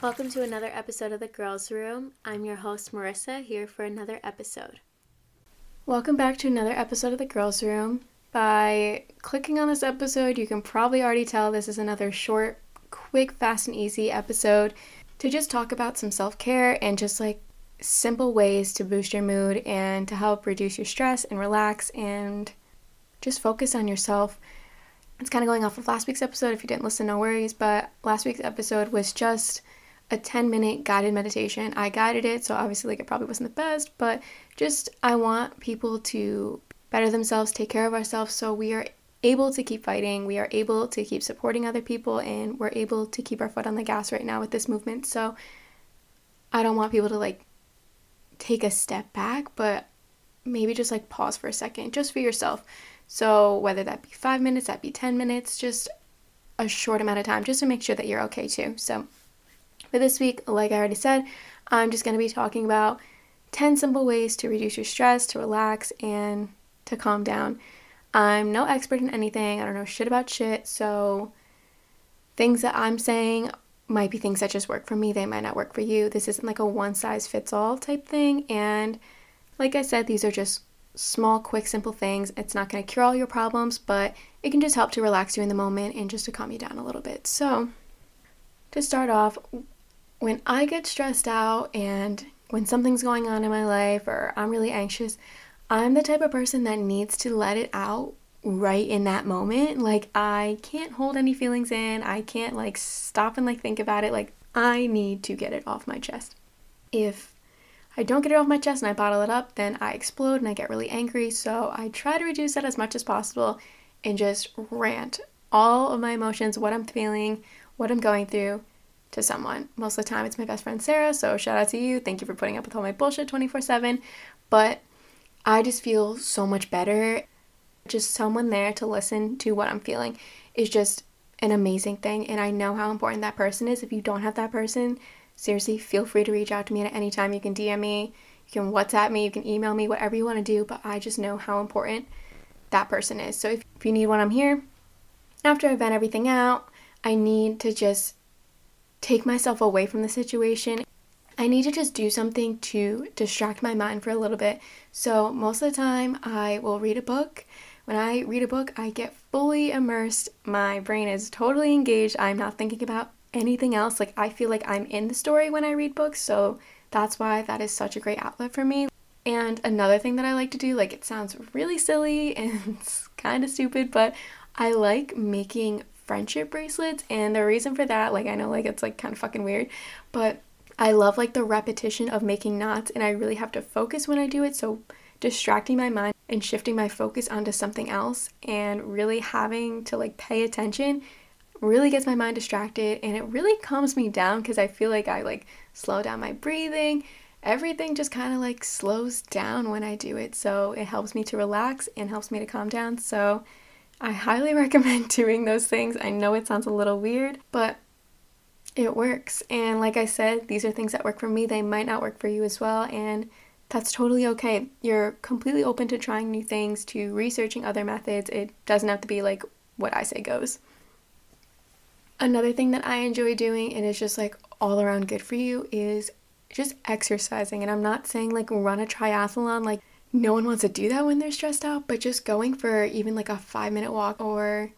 Welcome to another episode of The Girls Room. I'm your host, Marissa, here for another episode. Welcome back to another episode of The Girls Room. By clicking on this episode, you can probably already tell this is another short, quick, fast, and easy episode to just talk about some self care and just like simple ways to boost your mood and to help reduce your stress and relax and just focus on yourself. It's kind of going off of last week's episode. If you didn't listen, no worries. But last week's episode was just a 10 minute guided meditation. I guided it, so obviously, like, it probably wasn't the best, but just I want people to better themselves, take care of ourselves, so we are able to keep fighting, we are able to keep supporting other people, and we're able to keep our foot on the gas right now with this movement. So I don't want people to like take a step back, but maybe just like pause for a second, just for yourself. So whether that be five minutes, that be 10 minutes, just a short amount of time, just to make sure that you're okay too. So for this week, like I already said, I'm just going to be talking about 10 simple ways to reduce your stress, to relax, and to calm down. I'm no expert in anything. I don't know shit about shit. So things that I'm saying might be things that just work for me. They might not work for you. This isn't like a one size fits all type thing. And like I said, these are just small, quick, simple things. It's not going to cure all your problems, but it can just help to relax you in the moment and just to calm you down a little bit. So, to start off, when I get stressed out and when something's going on in my life or I'm really anxious, I'm the type of person that needs to let it out right in that moment. Like I can't hold any feelings in. I can't like stop and like think about it. Like I need to get it off my chest. If I don't get it off my chest and I bottle it up, then I explode and I get really angry. So I try to reduce that as much as possible and just rant all of my emotions, what I'm feeling, what I'm going through, to someone. Most of the time, it's my best friend Sarah, so shout out to you. Thank you for putting up with all my bullshit 24 7. But I just feel so much better. Just someone there to listen to what I'm feeling is just an amazing thing. And I know how important that person is. If you don't have that person, seriously, feel free to reach out to me at any time. You can DM me, you can WhatsApp me, you can email me, whatever you want to do. But I just know how important that person is. So if, if you need one, I'm here. After I vent everything out, I need to just take myself away from the situation. I need to just do something to distract my mind for a little bit. So, most of the time, I will read a book. When I read a book, I get fully immersed. My brain is totally engaged. I'm not thinking about anything else. Like, I feel like I'm in the story when I read books. So, that's why that is such a great outlet for me. And another thing that I like to do, like, it sounds really silly and kind of stupid, but I like making friendship bracelets and the reason for that like i know like it's like kind of fucking weird but i love like the repetition of making knots and i really have to focus when i do it so distracting my mind and shifting my focus onto something else and really having to like pay attention really gets my mind distracted and it really calms me down because i feel like i like slow down my breathing. Everything just kind of like slows down when i do it so it helps me to relax and helps me to calm down so I highly recommend doing those things. I know it sounds a little weird, but it works. And like I said, these are things that work for me. They might not work for you as well. And that's totally okay. You're completely open to trying new things, to researching other methods. It doesn't have to be like what I say goes. Another thing that I enjoy doing and is just like all around good for you is just exercising. And I'm not saying like run a triathlon, like no one wants to do that when they're stressed out, but just going for even like a five minute walk or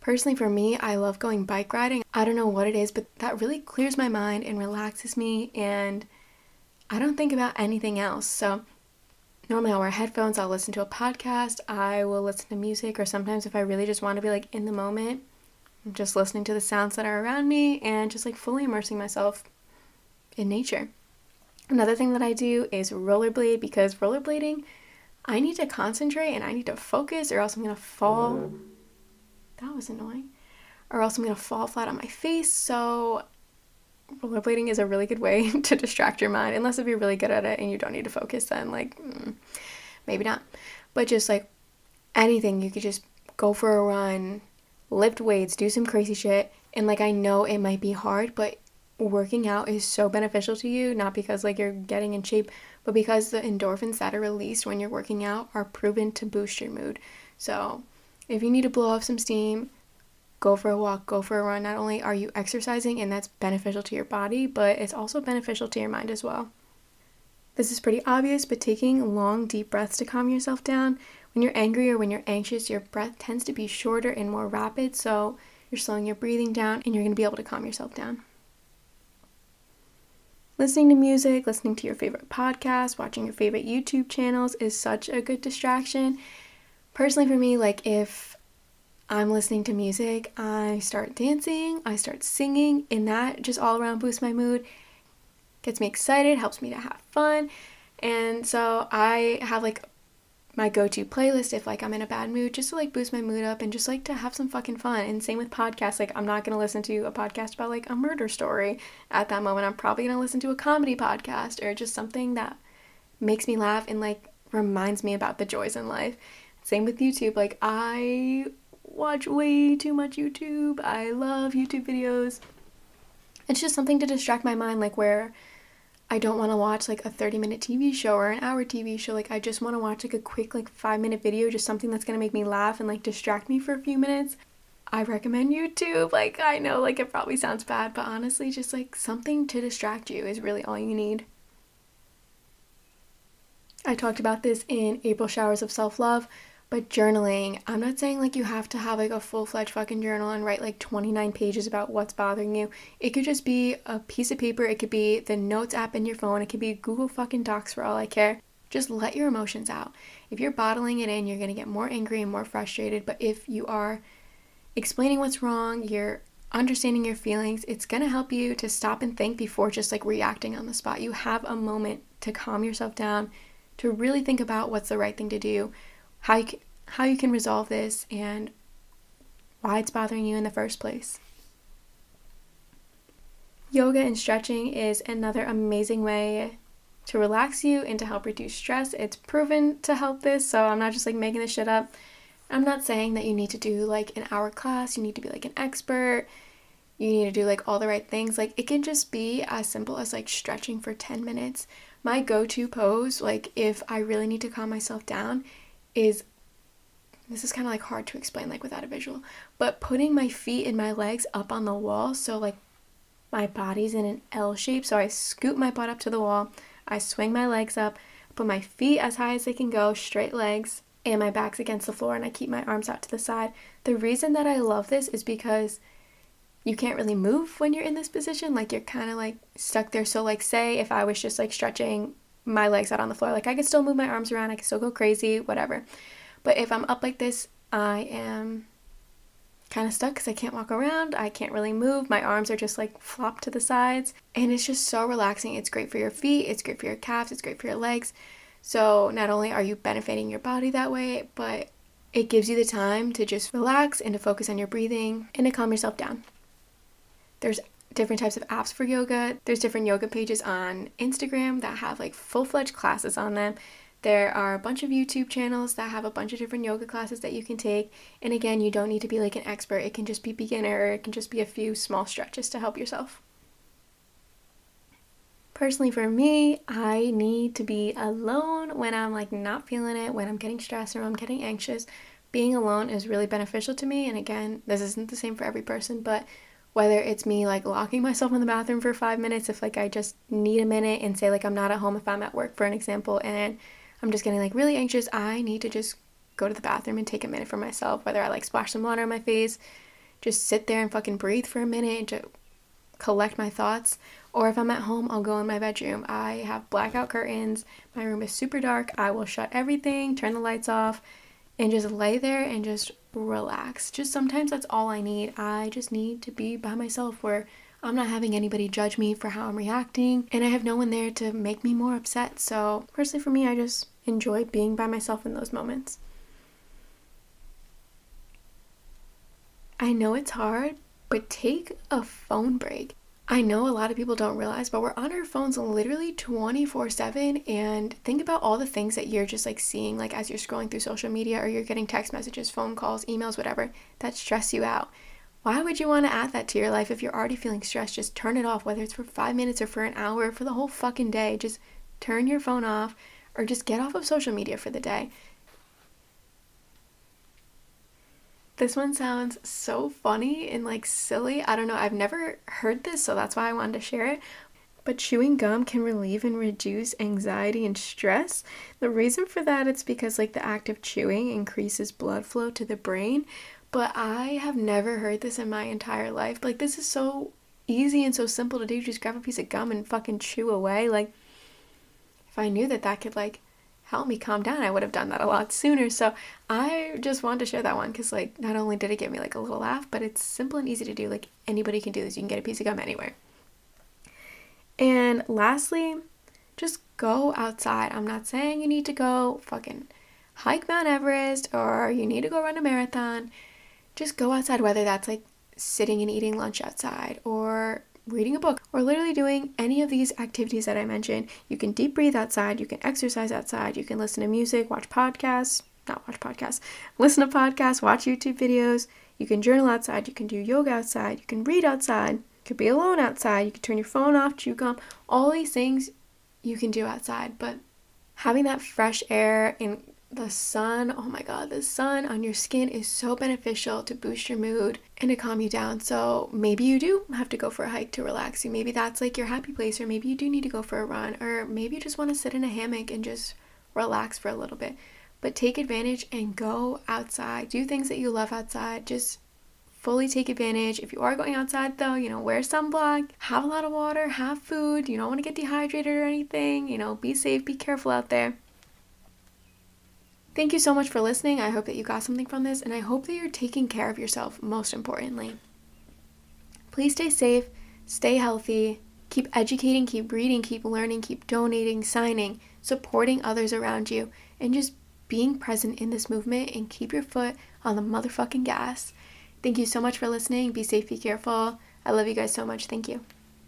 personally for me, I love going bike riding. I don't know what it is, but that really clears my mind and relaxes me, and I don't think about anything else. So normally I'll wear headphones, I'll listen to a podcast, I will listen to music, or sometimes if I really just want to be like in the moment, I'm just listening to the sounds that are around me and just like fully immersing myself in nature. Another thing that I do is rollerblade because rollerblading, I need to concentrate and I need to focus or else I'm gonna fall. That was annoying. Or else I'm gonna fall flat on my face. So, rollerblading is a really good way to distract your mind, unless if you're really good at it and you don't need to focus, then, like, mm, maybe not. But just like anything, you could just go for a run, lift weights, do some crazy shit. And like, I know it might be hard, but working out is so beneficial to you, not because like you're getting in shape, but because the endorphins that are released when you're working out are proven to boost your mood. So, if you need to blow off some steam, go for a walk, go for a run. Not only are you exercising and that's beneficial to your body, but it's also beneficial to your mind as well. This is pretty obvious, but taking long, deep breaths to calm yourself down. When you're angry or when you're anxious, your breath tends to be shorter and more rapid, so you're slowing your breathing down and you're to be able to calm yourself down. Listening to music, listening to your favorite podcast, watching your favorite YouTube channels is such a good distraction. Personally, for me, like if I'm listening to music, I start dancing, I start singing, and that just all around boosts my mood gets me excited, helps me to have fun. And so I have like my go-to playlist if like I'm in a bad mood just to like boost my mood up and just like to have some fucking fun. And same with podcasts. Like I'm not going to listen to a podcast about like a murder story at that moment. I'm probably going to listen to a comedy podcast or just something that makes me laugh and like reminds me about the joys in life. Same with YouTube. Like I watch way too much YouTube. I love YouTube videos. It's just something to distract my mind like where I don't want to watch like a 30 minute TV show or an hour TV show. Like, I just want to watch like a quick, like, five minute video, just something that's going to make me laugh and like distract me for a few minutes. I recommend YouTube. Like, I know, like, it probably sounds bad, but honestly, just like something to distract you is really all you need. I talked about this in April Showers of Self Love. But journaling, I'm not saying like you have to have like a full fledged fucking journal and write like 29 pages about what's bothering you. It could just be a piece of paper, it could be the notes app in your phone, it could be Google fucking Docs for all I care. Just let your emotions out. If you're bottling it in, you're gonna get more angry and more frustrated. But if you are explaining what's wrong, you're understanding your feelings, it's gonna help you to stop and think before just like reacting on the spot. You have a moment to calm yourself down, to really think about what's the right thing to do how you can, how you can resolve this and why it's bothering you in the first place. Yoga and stretching is another amazing way to relax you and to help reduce stress. It's proven to help this, so I'm not just like making this shit up. I'm not saying that you need to do like an hour class, you need to be like an expert, you need to do like all the right things. Like it can just be as simple as like stretching for 10 minutes. My go to pose, like if I really need to calm myself down, is this is kind of like hard to explain like without a visual, but putting my feet and my legs up on the wall so like my body's in an L shape. So I scoot my butt up to the wall, I swing my legs up, put my feet as high as they can go, straight legs, and my back's against the floor, and I keep my arms out to the side. The reason that I love this is because you can't really move when you're in this position. Like you're kind of like stuck there. So, like, say if I was just like stretching my legs out on the floor. Like I can still move my arms around, I can still go crazy, whatever. But if I'm up like this, I am kind of stuck because I can't walk around. I can't really move. My arms are just like flopped to the sides. And it's just so relaxing. It's great for your feet, it's great for your calves, it's great for your legs. So not only are you benefiting your body that way, but it gives you the time to just relax and to focus on your breathing and to calm yourself down. There's different types of apps for yoga. There's different yoga pages on Instagram that have like full fledged classes on them. There are a bunch of YouTube channels that have a bunch of different yoga classes that you can take. And again, you don't need to be like an expert, it can just be beginner or it can just be a few small stretches to help yourself. Personally, for me, I need to be alone when I'm like not feeling it, when I'm getting stressed or I'm getting anxious. Being alone is really beneficial to me. And again, this isn't the same for every person, but whether it's me like locking myself in the bathroom for five minutes if like I just need a minute and say like I'm not at home if I'm at work for an example and I'm just getting like really anxious, I need to just go to the bathroom and take a minute for myself, whether I like splash some water on my face, just sit there and fucking breathe for a minute and to collect my thoughts. Or if I'm at home, I'll go in my bedroom. I have blackout curtains. My room is super dark. I will shut everything, turn the lights off, and just lay there and just relax. Just sometimes that's all I need. I just need to be by myself where I'm not having anybody judge me for how I'm reacting, and I have no one there to make me more upset. So, personally, for me, I just enjoy being by myself in those moments. I know it's hard, but take a phone break. I know a lot of people don't realize, but we're on our phones literally 24 7. And think about all the things that you're just like seeing, like as you're scrolling through social media or you're getting text messages, phone calls, emails, whatever, that stress you out. Why would you want to add that to your life if you're already feeling stressed? Just turn it off, whether it's for five minutes or for an hour, for the whole fucking day. Just turn your phone off or just get off of social media for the day. This one sounds so funny and like silly. I don't know. I've never heard this, so that's why I wanted to share it. But chewing gum can relieve and reduce anxiety and stress. The reason for that it's because like the act of chewing increases blood flow to the brain. But I have never heard this in my entire life. Like this is so easy and so simple to do. Just grab a piece of gum and fucking chew away. Like if I knew that that could like help me calm down, I would have done that a lot sooner. So I just wanted to share that one because, like, not only did it give me like a little laugh, but it's simple and easy to do. Like, anybody can do this. You can get a piece of gum anywhere. And lastly, just go outside. I'm not saying you need to go fucking hike Mount Everest or you need to go run a marathon. Just go outside, whether that's like sitting and eating lunch outside or reading a book, or literally doing any of these activities that I mentioned. You can deep breathe outside, you can exercise outside, you can listen to music, watch podcasts, not watch podcasts, listen to podcasts, watch YouTube videos, you can journal outside, you can do yoga outside, you can read outside, you could be alone outside, you can turn your phone off, chew gum, all these things you can do outside, but having that fresh air and the sun, oh my god, the sun on your skin is so beneficial to boost your mood and to calm you down. So maybe you do have to go for a hike to relax you. Maybe that's like your happy place, or maybe you do need to go for a run, or maybe you just want to sit in a hammock and just relax for a little bit. But take advantage and go outside. Do things that you love outside. Just fully take advantage. If you are going outside though, you know, wear sunblock, have a lot of water, have food. You don't want to get dehydrated or anything. You know, be safe, be careful out there. Thank you so much for listening. I hope that you got something from this, and I hope that you're taking care of yourself, most importantly. Please stay safe, stay healthy, keep educating, keep reading, keep learning, keep donating, signing, supporting others around you, and just being present in this movement and keep your foot on the motherfucking gas. Thank you so much for listening. Be safe, be careful. I love you guys so much. Thank you.